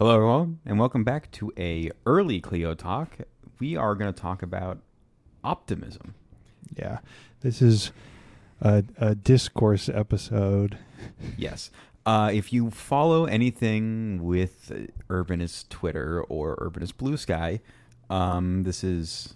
Hello, everyone, and welcome back to a early Kleio talk. We are going to talk about optimism. Yeah, this is a, a discourse episode. Yes. Uh, if you follow anything with Urbanist Twitter or Urbanist Blue Sky, um, this is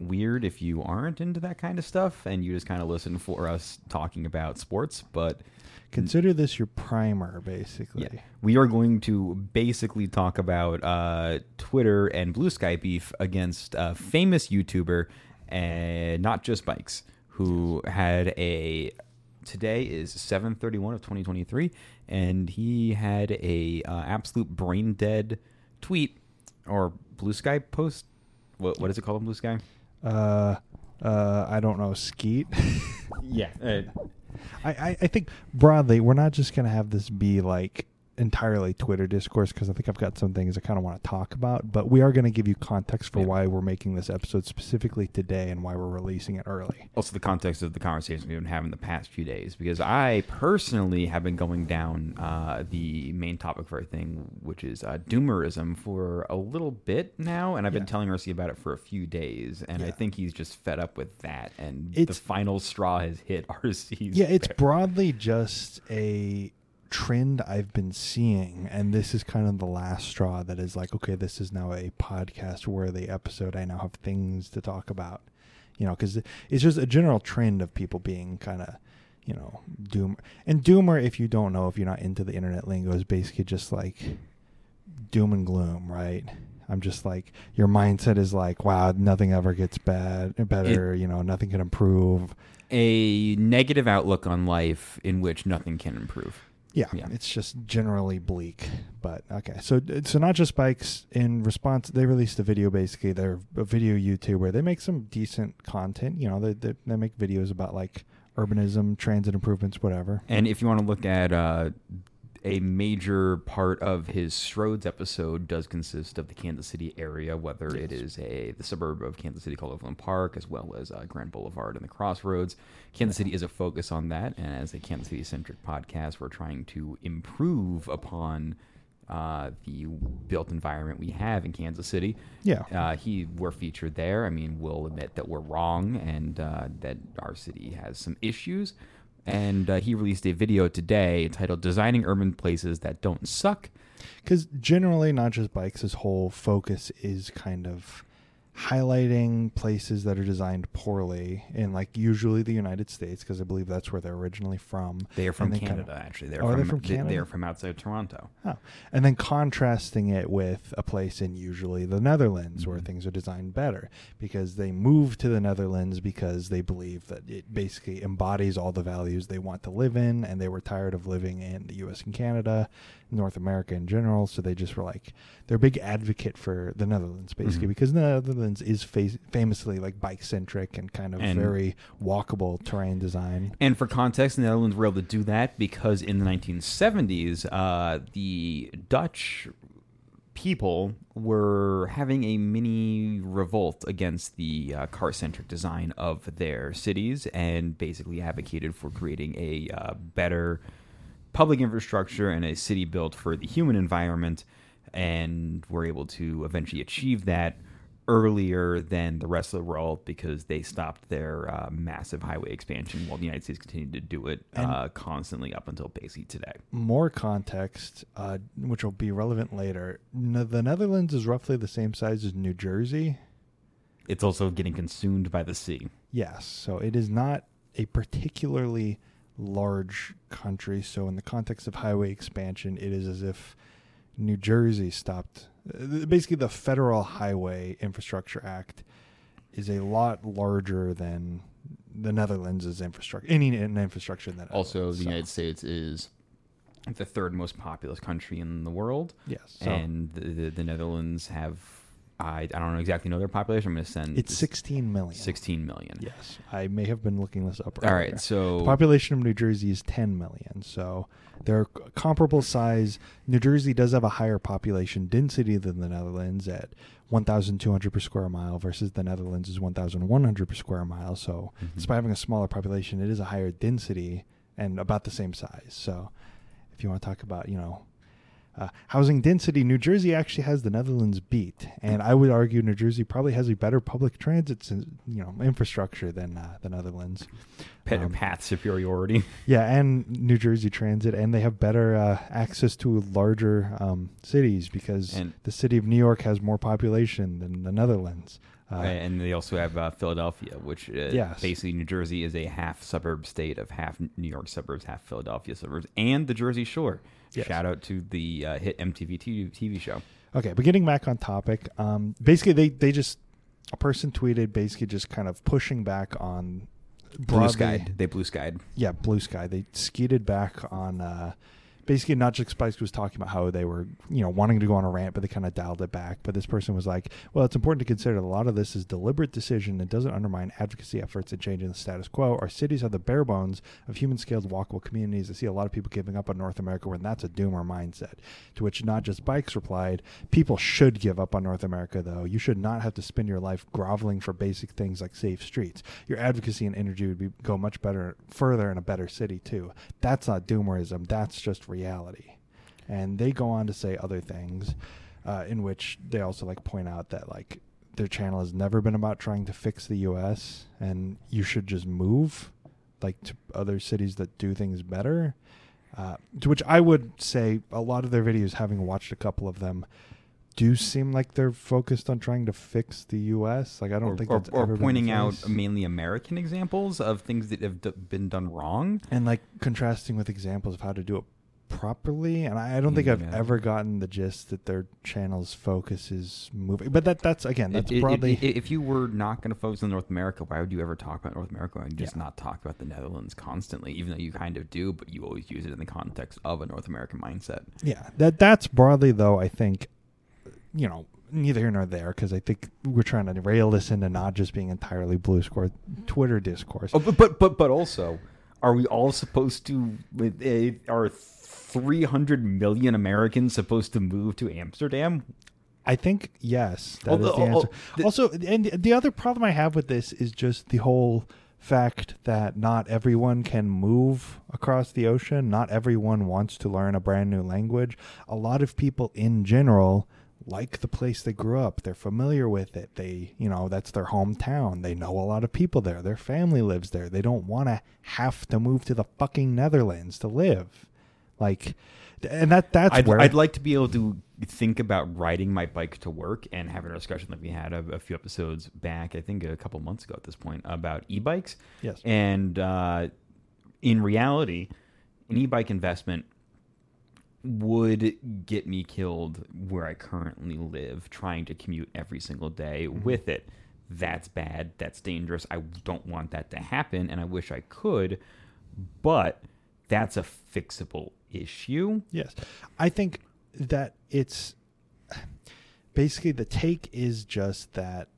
weird if you aren't into that kind of stuff and you just kind of listen for us talking about sports. But Consider this your primer, basically. yeah, we are going to basically talk about uh, Twitter and Blue Sky beef against a famous YouTuber, and not just bikes, who had a today is 731 of 2023 and he had a uh, absolute brain dead tweet or blue sky post. What, what is it called on blue sky? Uh, uh, I don't know, skeet. yeah. Uh, I, I, I think broadly, we're not just going to have this be like entirely Twitter discourse because I think I've got some things I kind of want to talk about, but we are going to give you context for Yeah. why we're making this episode specifically today and why we're releasing it early. also the context of the conversation we've been having the past few days because i personally have been going down uh, the main topic for everything which is uh, doomerism for a little bit now and i've been telling Rusty about it for a few days and i think he's just fed up with that and It's- the final straw has hit rc's Yeah, it's broadly just a trend I've been seeing, and this is kind of the last straw that is like, okay, this is now a podcast worthy episode. I now have things to talk about, you know, because it's just a general trend of people being kind of, you know, doom and doomer. If you don't know, if you're not into the internet lingo, is basically just like doom and gloom, right? I'm just like your mindset is like, wow, nothing ever gets bad, better. you know, nothing can improve. a negative outlook on life in which nothing can improve Yeah, Yeah. it's just generally bleak. But okay, so so not just bikes. In response, they released a video. Basically, they're a video YouTuber. They make some decent content. You know, they they, they make videos about like urbanism, transit improvements, whatever. And if you want to look at uh, a major part of his Stroads episode does consist of the Kansas City area, whether it Yes. is a the suburb of Kansas City called Overland Park, as well as uh, Grand Boulevard and the Crossroads. Kansas City is a focus on that, and as a Kansas City centric podcast, we're trying to improve upon uh, the built environment we have in Kansas City. Yeah, Uh, he we're featured there. I mean, we'll admit that we're wrong and uh, that our city has some issues. And uh, he released a video today titled "Designing Urban Places That Don't Suck." because generally, not just bikes. His whole focus is kind of highlighting places that are designed poorly in like usually the United States because I believe that's where they're originally from. They are from they kind Canada, actually. They're Oh, are they from, from they- Canada? are from outside Toronto. Oh. And then contrasting it with a place in usually the Netherlands where Mhm. things are designed better because they moved to the Netherlands because they believe that it basically embodies all the values they want to live in and they were tired of living in the US and Canada, North America in general. So they just were like, they're a big advocate for the Netherlands basically Mhm. because the Netherlands is fa- famously like bike centric and kind of And- very walkable terrain design. And for context, the Netherlands were able to do that because in the 1970s, uh, the Dutch people were having a mini revolt against the uh, car centric design of their cities and basically advocated for creating a uh, better public infrastructure and a city built for the human environment and were able to eventually achieve that earlier than the rest of the world because they stopped their uh, massive highway expansion while the United States continued to do it uh, constantly up until basically today. more context, uh, which will be relevant later. N- the Netherlands is roughly the same size as New Jersey. It's also getting consumed by the sea. Yes, so it is not a particularly large country. So, in the context of highway expansion, it is as if New Jersey stopped. uh, Basically, the Federal Highway Infrastructure Act is a lot larger than the Netherlands' infrastructure. Any infrastructure in that. Also, the so, United States is the third most populous country in the world, Yes, so and the, the, the Netherlands have I, I don't exactly know their population. I'm going to send it's 16 million. 16 million. Yes, I may have been looking this up. All earlier. right, so The population of New Jersey is 10 million, so they're comparable size. New Jersey does have a higher population density than the Netherlands at 1,200 per square mile versus the Netherlands is 1,100 per square mile. So, Mhm. despite having a smaller population, it is a higher density and about the same size. So, if you want to talk about, you know, Uh, housing density, New Jersey actually has the Netherlands beat, and I would argue New Jersey probably has a better public transit, you know, infrastructure than uh, the Netherlands. Pet Um, path superiority. Yeah, and New Jersey Transit, and they have better uh, access to larger um, cities because And- the city of New York has more population than the Netherlands. Uh, and they also have uh, Philadelphia, which uh, Yes. basically New Jersey is a half suburb state of half New York suburbs, half Philadelphia suburbs, and the Jersey Shore. Yes. Shout out to the uh, hit MTV TV, TV show. Okay, but getting back on topic, um, basically they they just a person tweeted basically just kind of pushing back on Blue broadly- skied. They blue skied. Yeah, blue sky. They skeeted back on uh, basically not just Bikes was talking about how they were you know wanting to go on a rant, but they kind of dialed it back. But this person was like, well, it's important to consider that a lot of this is deliberate decision and doesn't undermine advocacy efforts in changing the status quo. Our cities are the bare bones of human-scaled walkable communities. I see a lot of people giving up on North America when that's a doomer mindset. To which not just Bikes replied, people should give up on North America though. You should not have to spend your life groveling for basic things like safe streets. Your advocacy and energy would be, go much better further in a better city too. That's not doomerism. That's just reality. And they go on to say other things, uh, in which they also like point out that like their channel has never been about trying to fix the U.S. and you should just move like to other cities that do things better. Uh, to which I would say a lot of their videos, having watched a couple of them, do seem like they're focused on trying to fix the U.S. Like I don't or, think or, that's or pointing out mainly American examples of things that have d- been done wrong. and like contrasting with examples of how to do it properly and i, I don't think i've Yeah. ever gotten the gist that their channel's focus is moving but that that's again that's It- it- broadly it- if you were not going to focus on North America, why would you ever talk about North America and just Yeah. not talk about the Netherlands constantly? Even though you kind of do, but you always use it in the context of a North American mindset. yeah that that's broadly though i think you know neither here nor there because i think we're trying to rail this into not just being entirely blue score twitter discourse Oh, but but but but also, are we all supposed to? with, uh, Are three hundred million Americans supposed to move to Amsterdam? I think yes, that oh, is Although- the oh, answer. Oh, the- also, and the other problem I have with this is just the whole fact that not everyone can move across the ocean. Not everyone wants to learn a brand new language. A lot of people in general like the place they grew up. They're familiar with it. They, you know, that's their hometown. They know a lot of people there. Their family lives there. They don't want to have to move to the fucking Netherlands to live. Like and that that's I'd, where I'd like to be able to think about riding my bike to work and having a discussion like we had a, a few episodes back, I think a couple months ago at this point, about e-bikes. Yes. And uh, in reality, an e-bike investment would get me killed where I currently live, trying to commute every single day Mm-hmm. with it. That's bad. That's dangerous. I don't want that to happen, and I wish I could, but that's a fixable issue. Yes. I think that it's basically the take is just that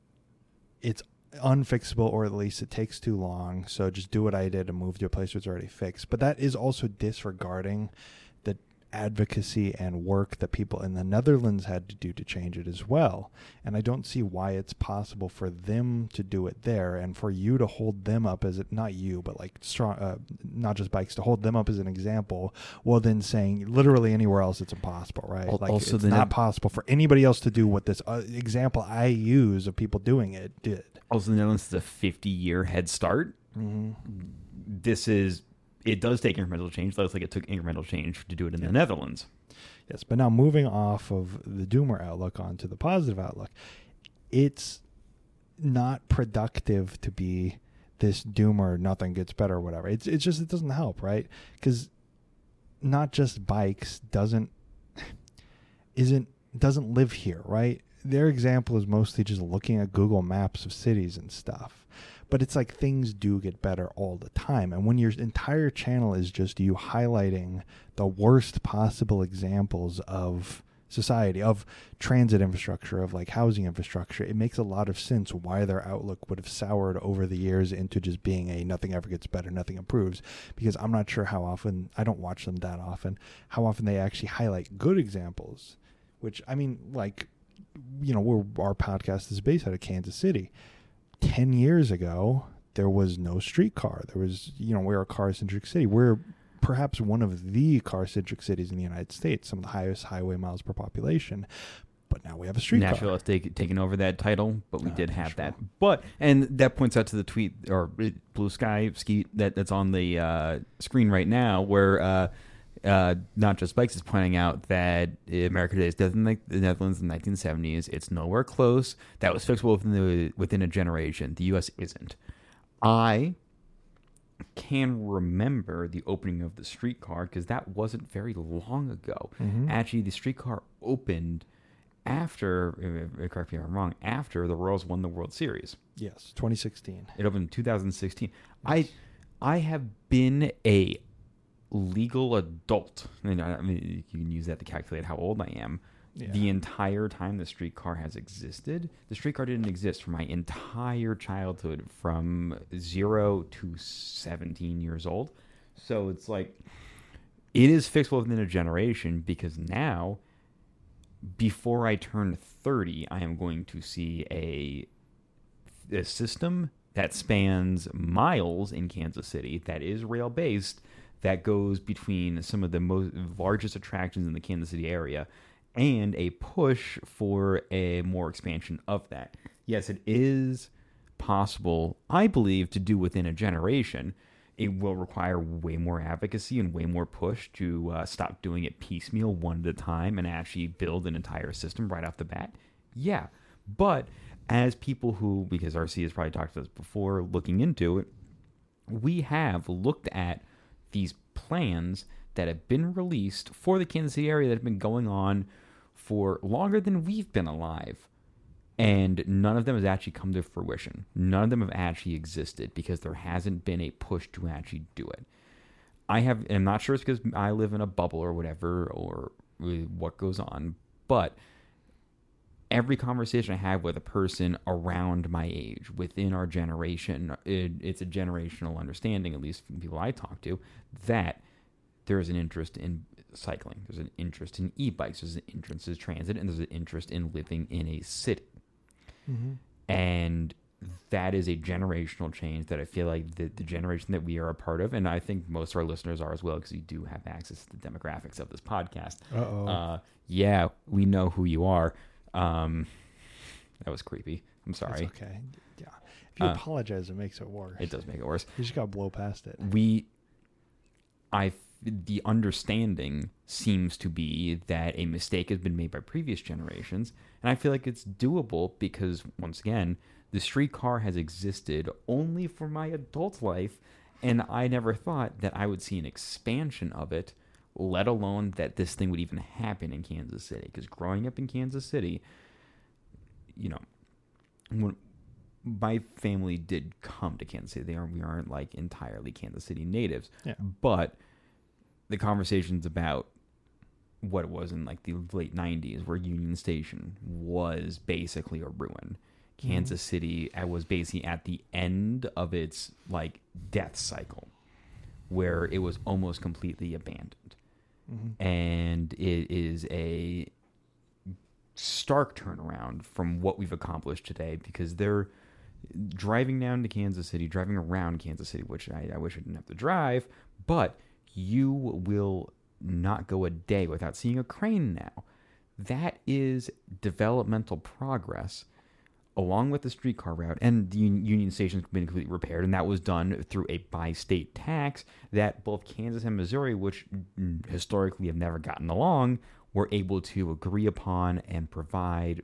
it's unfixable or at least it takes too long. So just do what I did and move to a place where it's already fixed. But that is also disregarding advocacy and work that people in the Netherlands had to do to change it as well. And I don't see why it's possible for them to do it there and for you to hold them up as it not you but like strong uh, not just bikes to hold them up as an example while then saying literally anywhere else it's impossible, right? Al- like also it's not possible for anybody else to do what this uh, example I use of people doing it did. Also, the Netherlands is a 50 year head start. Mm-hmm. This is, it does take incremental change. Looks like it took incremental change to do it in the Netherlands. Yes, but now moving off of the doomer outlook onto the positive outlook, it's not productive to be this doomer. Nothing gets better, or whatever. It's it's just it doesn't help, right? Because not just bikes doesn't isn't doesn't live here, right? Their example is mostly just looking at Google Maps of cities and stuff. But it's like things do get better all the time. And when your entire channel is just you highlighting the worst possible examples of society, of transit infrastructure, of like housing infrastructure, it makes a lot of sense why their outlook would have soured over the years into just being a nothing ever gets better, nothing improves. Because I'm not sure how often, I don't watch them that often, how often they actually highlight good examples, which I mean, like, you know, our podcast is based out of Kansas City. 10 years ago, there was no streetcar. There was, you know, we're a car centric city. We're perhaps one of the car centric cities in the United States, some of the highest highway miles per population. But now we have a streetcar. Nashville has take, taken over that title, but we Oh, did have that. But and that points out to the tweet or uh, blue sky ski that that's on the uh, screen right now, where uh, uh, not just bikes is pointing out that America Today is dead in the the Netherlands in the 1970s. It's nowhere close. That was fixable within the within a generation. The U.S. isn't. I can remember the opening of the streetcar because that wasn't very long ago. Mhm. Actually, the streetcar opened after, uh, correct me if I'm wrong, after the Royals won the World Series. Yes, 2016. It opened in 2016. I, I have been a legal adult. And I mean, you can use that to calculate how old I am. Yeah. The entire time the streetcar has existed, the streetcar didn't exist for my entire childhood from zero to 17 years old. So it's like, it is fixable within a generation because now, before I turn 30, I am going to see a, a system that spans miles in Kansas City that is rail based that goes between some of the most largest attractions in the Kansas City area and a push for a more expansion of that. Yes, it is possible, I believe, to do within a generation. It will require way more advocacy and way more push to uh, stop doing it piecemeal one at a time and actually build an entire system right off the bat. Yeah. But as people who, because RC has probably talked to us before looking into it, we have looked at these plans that have been released for the Kansas City area that have been going on for longer than we've been alive. And none of them has actually come to fruition. None of them have actually existed because there hasn't been a push to actually do it. I have, I'm not sure it's because I live in a bubble or whatever, or uh, what goes on, but every conversation I have with a person around my age, within our generation, it, it's a generational understanding, at least from people I talk to, that there is an interest in cycling. There's an interest in e-bikes. There's an interest in transit, and there's an interest in living in a city. Mm-hmm. And that is a generational change that I feel like the, the generation that we are a part of, and I think most of our listeners are as well, because we do have access to the demographics of this podcast. Uh, yeah, we know who you are. Um, that was creepy. I'm It's sorry. okay. Yeah. If you Uh, apologize, it makes it worse. It does make it worse. You just got to blow past it. we i the understanding seems to be that a mistake has been made by previous generations and i feel like it's doable because once again the streetcar has existed only for my adult life and i never thought that i would see an expansion of it let alone that this thing would even happen in kansas city because growing up in kansas city you know when my family did come to Kansas City. They aren't we aren't like entirely Kansas City natives. Yeah. But the conversations about what it was in like the late nineties where Union Station was basically a ruin. Mm-hmm. Kansas City I was basically at the end of its like death cycle where it was almost completely abandoned. Mm-hmm. And it is a stark turnaround from what we've accomplished today because they're driving down to Kansas City, driving around Kansas City, which I, I wish I didn't have to drive, but you will not go a day without seeing a crane now. That is developmental progress along with the streetcar route and the Union Station's been completely repaired, and that was done through a bi-state tax that both Kansas and Missouri, which historically have never gotten along, were able to agree upon and provide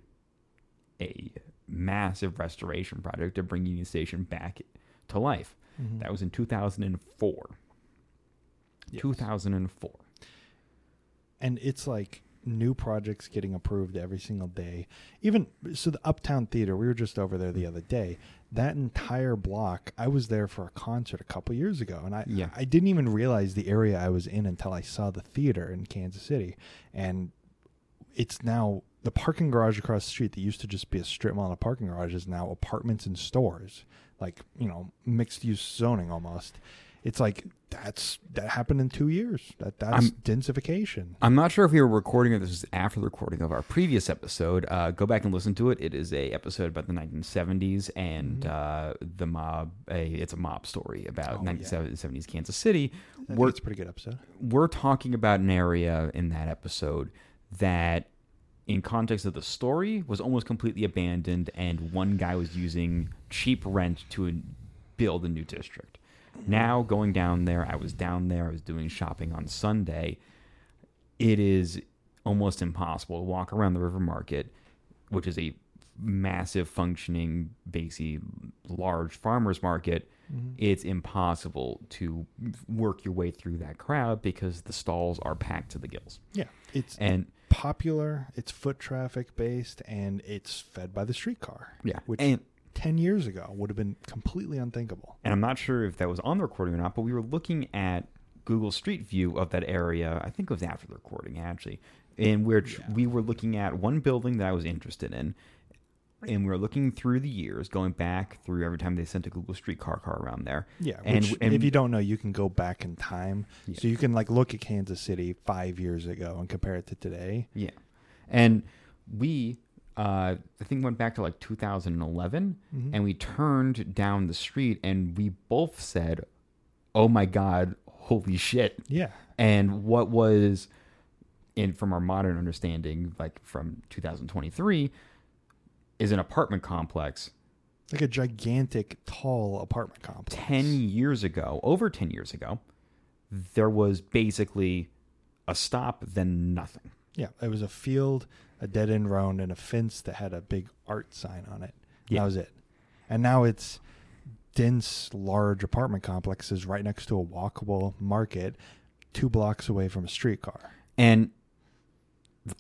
a massive restoration project to bring Union Station back to life. Mhm. That was in 2004. Yes. 2004. and it's like new projects getting approved every single day. Even so, the Uptown Theater, we were just over there the mm. other day. That entire block, I was there for a concert a couple years ago, and I Yeah. I didn't even realize the area I was in until I saw the theater in Kansas City, and it's now the parking garage across the street that used to just be a strip mall and a parking garage is now apartments and stores, like you know mixed use zoning almost. It's like that's that happened in two years. That that's I'm- densification. I'm not sure if we were recording or this is after the recording of our previous episode. Uh, go back and listen to it. It is a episode about the 1970s and Mm-hmm. uh, the mob. A, it's a mob story about Oh, yeah. 1970s Kansas City. We're, it's a pretty good episode. we're talking about an area in that episode that, in context of the story, was almost completely abandoned, and one guy was using cheap rent to build a new district. Now, going down there, I was down there, I was doing shopping on Sunday. It is almost impossible to walk around the river market, which is a massive, functioning, basically large farmers market mm-hmm. it's impossible to work your way through that crowd because the stalls are packed to the gills. Yeah, it's And popular. It's foot traffic based, and it's fed by the streetcar. yeah, which and ten years ago would have been completely unthinkable. and I'm not sure if that was on the recording or not, but we were looking at Google Street View of that area. I think it was after the recording actually, in which Yeah. we were looking at one building that I was interested in. And we were looking through the years, going back through every time they sent a Google Streetcar car around there. Yeah, And- which, and- if you don't know, you can go back in time, Yeah. so you can like look at Kansas City five years ago and compare it to today. Yeah, and we, uh, I think, went back to like 2011, Mhm. and we turned down the street, and we both said, "Oh my god, holy shit!" Yeah, And what was, in from our modern understanding, like from 2023, is an apartment complex. like a gigantic, tall apartment complex. 10 years ago, over 10 years ago, there was basically a stop, then nothing. Yeah, it was a field, a dead end road, and a fence that had a big art sign on it. Yeah. That was it. And now it's dense, large apartment complexes right next to a walkable market, two blocks away from a streetcar. And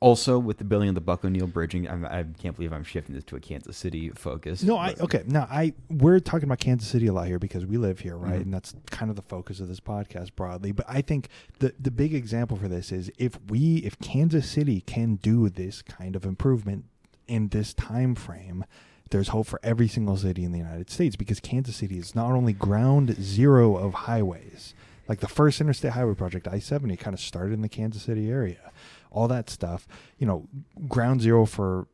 also with the building of the Buck O'Neil Bridging, I'm, I can't believe I'm shifting this to a Kansas City focus. No, I but- okay. Now I we're talking about Kansas City a lot here because we live here, right? Mhm. And that's kind of the focus of this podcast broadly. But I think the the big example for this is if we if Kansas City can do this kind of improvement in this time frame, there's hope for every single city in the United States because Kansas City is not only ground zero of highways. Like the first interstate highway project, I 70, kind of started in the Kansas City area. All that stuff, you know, ground zero for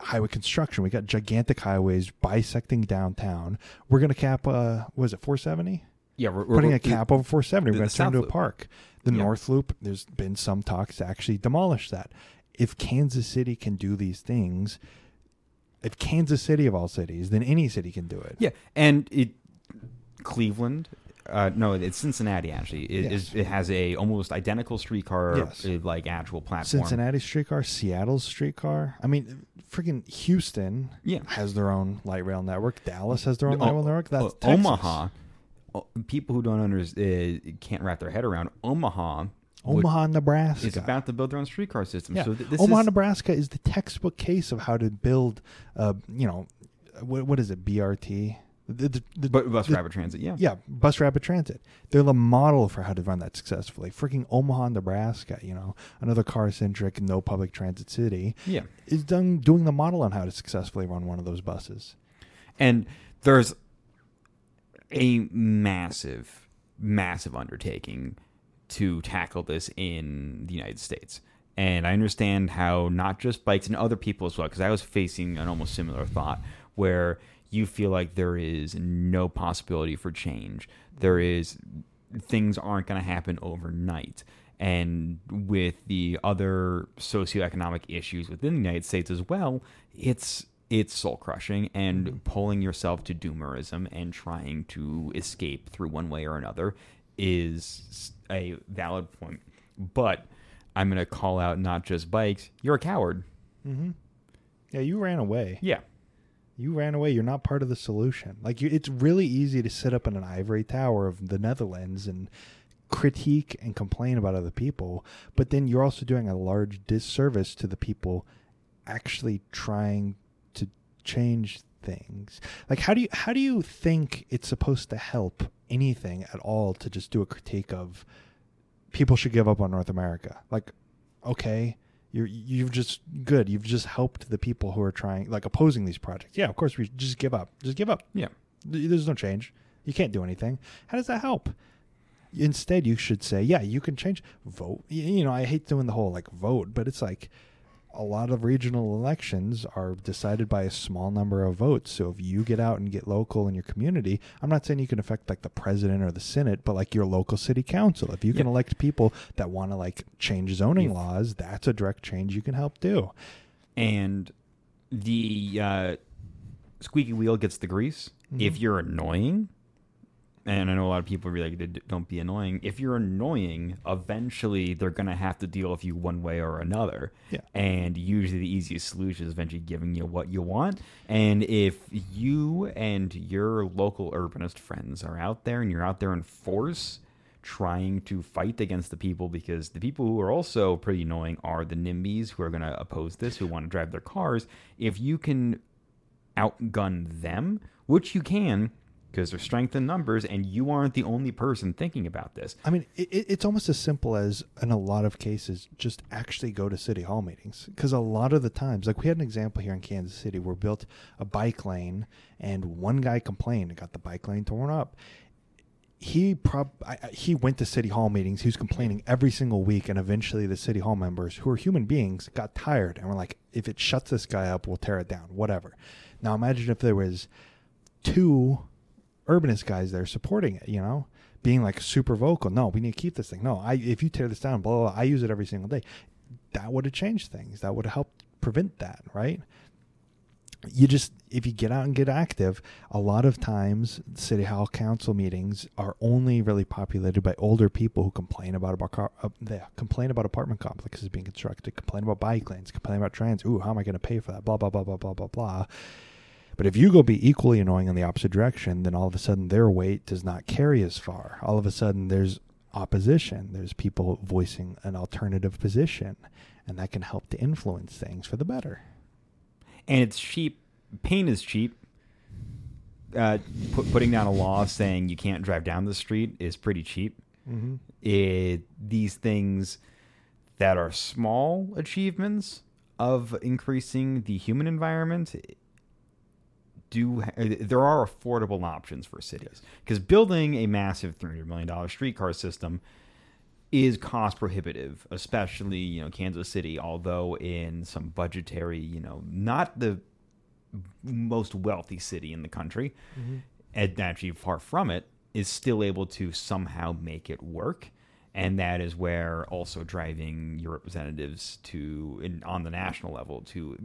highway construction. We got gigantic highways bisecting downtown. We're going to cap, uh, was it 470? yeah, we're, Putting we're- a cap over 470. We're going to turn into a park. The Yeah. North Loop, there's been some talks to actually demolish that. If Kansas City can do these things, if Kansas City of all cities, then any city can do it. Yeah, and it Cleveland. Uh, no, it's Cincinnati. Actually, it, Yes. is, it has a almost identical streetcar, Yes. uh, like actual platform. Cincinnati streetcar, Seattle's streetcar. I mean, freaking Houston Yeah. has their own light rail network. Dallas has their own Oh, light rail network. That's Texas. Omaha. oh, People who don't understand uh, can't wrap their head around Omaha. would- Omaha, Nebraska. It's about to build their own streetcar system. Yeah. So th- this Omaha, is, Nebraska is the textbook case of how to build, uh, you know, what, what is it, BRT? The, the, the, bu- bus rapid transit. Yeah. yeah, bus rapid transit. They're the model for how to run that successfully. Freaking Omaha, Nebraska, you know, another car centric, no public transit city, Yeah. is done doing the model on how to successfully run one of those buses. And there's a massive, massive undertaking to tackle this in the United States. And I understand how not just bikes and other people as well, because I was facing an almost similar thought where you feel like there is no possibility for change. There is things aren't going to happen overnight. And with the other socioeconomic issues within the United States as well, it's it's soul crushing and pulling yourself to doomerism and trying to escape through one way or another is a valid point. But I'm going to call out not just bikes. You're a coward. Mm-hmm. Yeah, you ran away. Yeah. You ran away. You're not part of the solution. Like you, it's really easy to sit up in an ivory tower of the Netherlands and critique and complain about other people, but then you're also doing a large disservice to the people actually trying to change things. Like how do you how do you think it's supposed to help anything at all to just do a critique of people should give up on North America? Like okay, you're you've just good. You've just helped the people who are trying like opposing these projects. Yeah, of course we just give up. Just give up. Yeah. There's no change. You can't do anything. How does that help? Instead, you should say, yeah, you can change vote. You know, I hate doing the whole like vote, but it's like a lot of regional elections are decided by a small number of votes. So if you get out and get local in your community, I'm not saying you can affect like the president or the senate, but like your local city council. If you can Yeah. elect people that want to like change zoning Yeah. laws, that's a direct change you can help do. and the uh, squeaky wheel gets the grease. Mhm. If you're annoying, and I know a lot of people are like, "Don't be annoying." If you're annoying, eventually they're gonna have to deal with you one way or another. Yeah. And usually, the easiest solution is eventually giving you what you want. And if you and your local urbanist friends are out there and you're out there in force trying to fight against the people because the people who are also pretty annoying are the NIMBYs who are going to oppose this, who want to drive their cars. If you can outgun them, which you can because there's strength in numbers, and you aren't the only person thinking about this. I mean, it, it- it's almost as simple as, in a lot of cases, just actually go to city hall meetings. Because a lot of the times, like we had an example here in Kansas City, where built a bike lane, and one guy complained and got the bike lane torn up. He prob I- he went to city hall meetings. He was complaining every single week, and eventually, the city hall members, who are human beings, got tired and were like, "If it shuts this guy up, we'll tear it down." Whatever. Now, imagine if there was two urbanist guys there supporting it, you know, being like super vocal. No, we need to keep this thing. No, I if you tear this down, blah, blah, blah I use it every single day. That would have changed things. That would have helped prevent that, right? You just if you get out and get active, a lot of times city hall council meetings are only really populated by older people who complain about about uh, complain about apartment complexes being constructed, complain about bike lanes, complain about trans. Ooh, how am I going to pay for that? Blah blah blah blah blah blah blah. But if you go be equally annoying in the opposite direction, then all of a sudden their weight does not carry as far. All of a sudden there's opposition. There's people voicing an alternative position, and that can help to influence things for the better. and it's cheap. Pain is cheap. Uh, put, putting down a law saying you can't drive down the street is pretty cheap. Mm-hmm. It, these things that are small achievements of increasing the human environment do uh, there are affordable options for cities. Because building a massive 300 million dollar streetcar system is cost prohibitive especially you know Kansas City although in some budgetary you know not the most wealthy city in the country mm-hmm. and actually far from it is still able to somehow make it work. And that is where also driving your representatives to in, on the national level to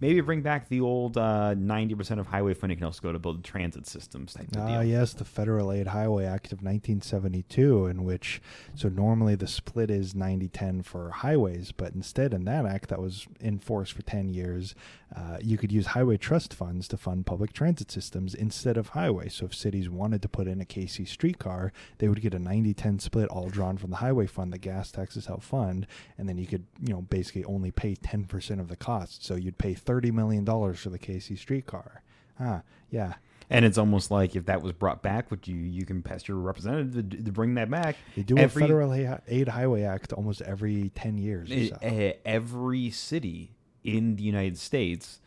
maybe bring back the old uh, 90% of highway funding can also go to build transit systems Ah, deal. yes, the Federal Aid Highway Act of 1972, in which, so normally the split is 90 10 for highways, but instead in that act that was in force for 10 years, uh, you could use highway trust funds to fund public transit systems instead of highway. So if cities wanted to put in a KC streetcar, they would get a 90 10 split all drawn from the highway fund, the gas taxes help fund, and then you could, you know, basically only pay 10% of the cost. So you'd pay $30 million for the KC streetcar. Ah, yeah. And it's almost like if that was brought back, would you you can pass your representative to, to bring that back? They do Every- a Federal Aid Highway Act almost every 10 years or e- so. e- every city in the United States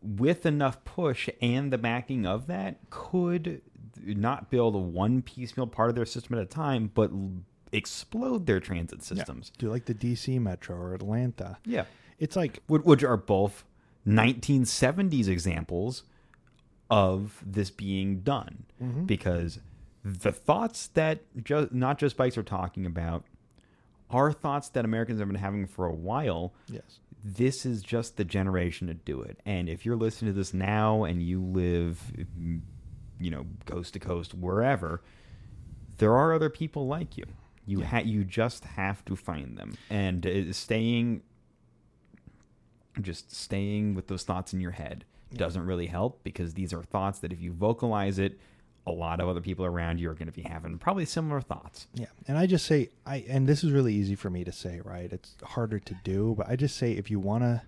with enough push and the backing of that could not build a one piecemeal part of their system at a time, but explode their transit systems. Do like the DC Metro or Atlanta. Yeah. It's like, Wh- Which are both 1970s examples of this being done. Mhm. Because the thoughts that ju- not just bikes are talking about are thoughts that Americans have been having for a while yes. this is just the generation to do it. And if you're listening to this now and you live, you know, coast to coast, wherever, there are other people like you. You Yeah. ha- you just have to find them. And uh, staying, just staying with those thoughts in your head Yeah. doesn't really help because these are thoughts that if you vocalize it, a lot of other people around you are going to be having probably similar thoughts. Yeah. And I just say, I, and this is really easy for me to say, right? It's harder to do, but I just say if you want to,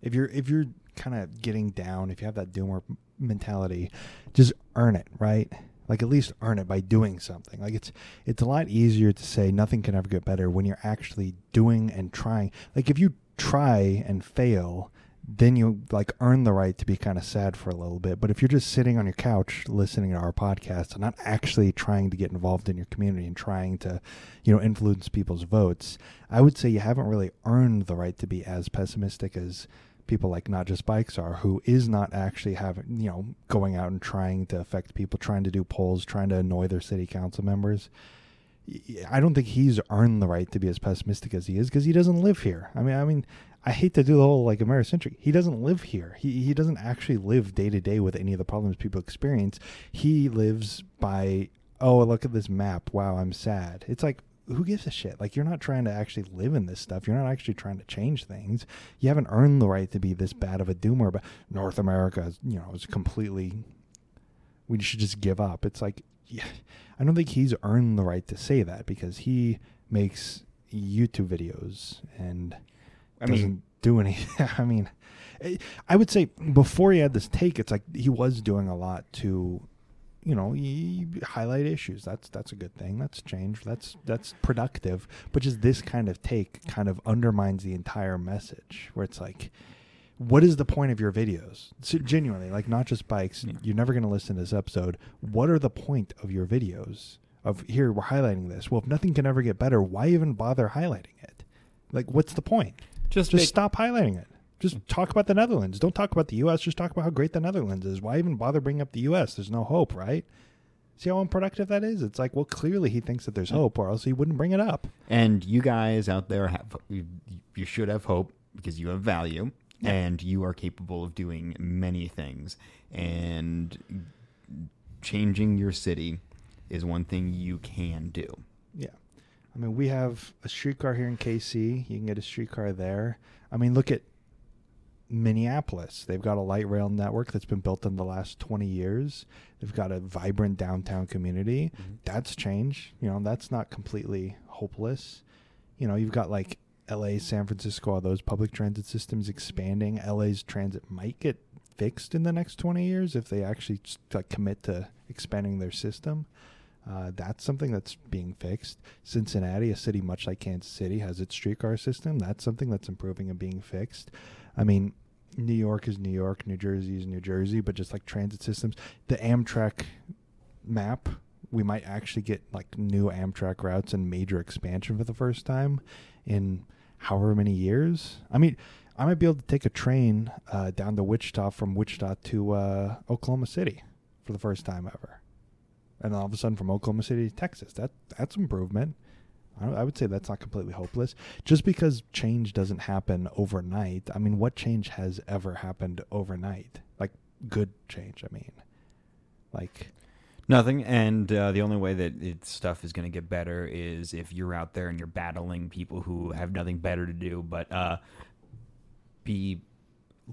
if you're, if you're kind of getting down, if you have that doomer mentality, just earn it, right? Like at least earn it by doing something. Like it's, it's a lot easier to say nothing can ever get better when you're actually doing and trying. Like if you try and fail, then you like earn the right to be kind of sad for a little bit. But if you're just sitting on your couch listening to our podcast and not actually trying to get involved in your community and trying to, you know, influence people's votes, I would say you haven't really earned the right to be as pessimistic as people like not just bikes are who is not actually having you know going out and trying to affect people trying to do polls trying to annoy their city council members i don't think he's earned the right to be as pessimistic as he is because he doesn't live here i mean i mean I hate to do the whole like Americentric. He doesn't live here. He he doesn't actually live day to day with any of the problems people experience. He lives by oh look at this map. Wow, I'm sad. It's like who gives a shit? Like you're not trying to actually live in this stuff. You're not actually trying to change things. You haven't earned the right to be this bad of a doomer. But North America, you know, is completely. We should just give up. It's like, yeah, I don't think he's earned the right to say that because he makes YouTube videos and I doesn't mean, do anything. I mean, I would say before he had this take, it's like he was doing a lot to, you know, highlight issues. That's that's a good thing. That's change. That's that's productive. But just this kind of take kind of undermines the entire message. Where it's like, what is the point of your videos? So mm. genuinely, like not just bikes. Yeah. You're never going to listen to this episode. What are the point of your videos? Of here, we're highlighting this. Well, if nothing can ever get better, why even bother highlighting it? Like, what's the point? just, Just make- stop highlighting it. Just mm. talk about the Netherlands. Don't talk about the U.S. Just talk about how great the Netherlands is. Why even bother bringing up the U.S.? There's no hope, right? See how unproductive that is? It's like, well, clearly he thinks that there's hope, or else he wouldn't bring it up. And you guys out there have you, you should have hope because you have value Yeah. and you are capable of doing many things. And changing your city is one thing you can do. Yeah. I mean, we have a streetcar here in KC. You can get a streetcar there. I mean, look at Minneapolis. They've got a light rail network that's been built in the last 20 years. They've got a vibrant downtown community. Mm-hmm. That's change. You know, that's not completely hopeless. You know, you've got like LA, San Francisco, all those public transit systems expanding. LA's transit might get fixed in the next 20 years if they actually like commit to expanding their system. Uh, that's something that's being fixed. Cincinnati, a city much like Kansas City, has its streetcar system. That's something that's improving and being fixed. I mean, New York is New York, New Jersey is New Jersey, but just like transit systems, the Amtrak map, we might actually get like new Amtrak routes and major expansion for the first time in however many years. I mean, I might be able to take a train uh, down to Wichita from Wichita to uh, Oklahoma City for the first time ever, and all of a sudden from Oklahoma City to Texas. That that's improvement. I, I would say that's not completely hopeless. Just because change doesn't happen overnight. I mean, what change has ever happened overnight? Like good change. I mean, like Nothing, and uh, the only way that it, stuff is going to get better is if you're out there and you're battling people who have nothing better to do but uh, be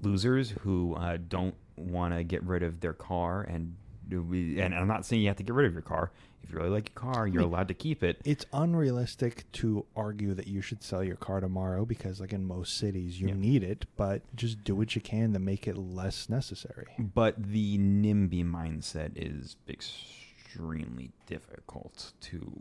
losers who uh, don't want to get rid of their car and and I'm not saying you have to get rid of your car. If you really like your car, you're mean, allowed to keep it. it's unrealistic to argue that you should sell your car tomorrow because, like in most cities, you Yeah. need it. But just do what you can to make it less necessary. But the NIMBY mindset is extremely difficult to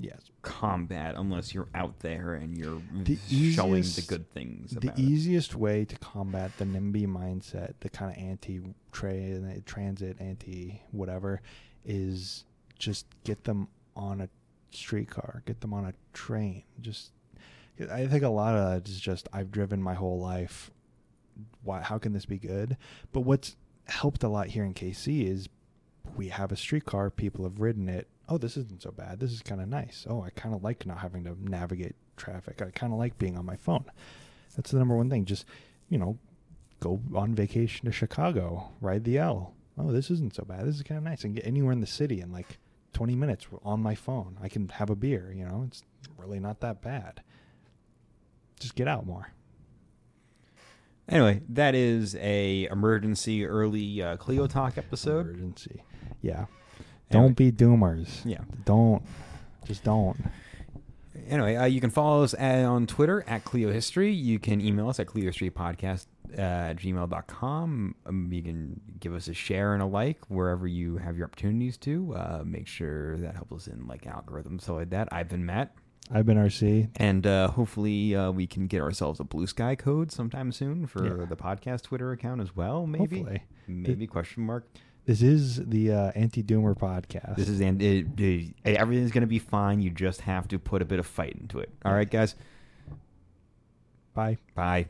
Yes. combat unless you're out there and you're The showing the good things The about it. easiest way to combat the NIMBY mindset, the kind of anti transit, anti whatever, is just get them on a streetcar, get them on a train. Just, I think a lot of that is just I've driven my whole life. Why? How can this be good? But what's helped a lot here in KC is we have a streetcar. People have ridden it. Oh, this isn't so bad. This is kind of nice. Oh, I kind of like not having to navigate traffic. I kind of like being on my phone. That's the number one thing. Just, you know, go on vacation to Chicago, ride the L. Oh, this isn't so bad. This is kind of nice. And get anywhere in the city and like 20 minutes on my phone. I can have a beer, you know, it's really not that bad. Just get out more. Anyway, that is a emergency early uh, Kleio talk episode. Emergency. Yeah. Anyway. Don't be doomers. Yeah. Don't. Just don't. Anyway, uh, you can follow us at, on Twitter at Kleio History. You can email us at KleioHistoryPodcast uh, at gmail.com. Um, you can give us a share and a like wherever you have your opportunities to. Uh, make sure that helps us in like algorithms, stuff like that. I've been Matt. I've been RC. And uh, hopefully uh, we can get ourselves a blue sky code sometime soon for Yeah. the podcast Twitter account as well. Maybe, Hopefully. maybe question mark. This is the uh, Anti Doomer podcast. This is and everything's gonna be fine. You just have to put a bit of fight into it. All right, guys. Bye. Bye.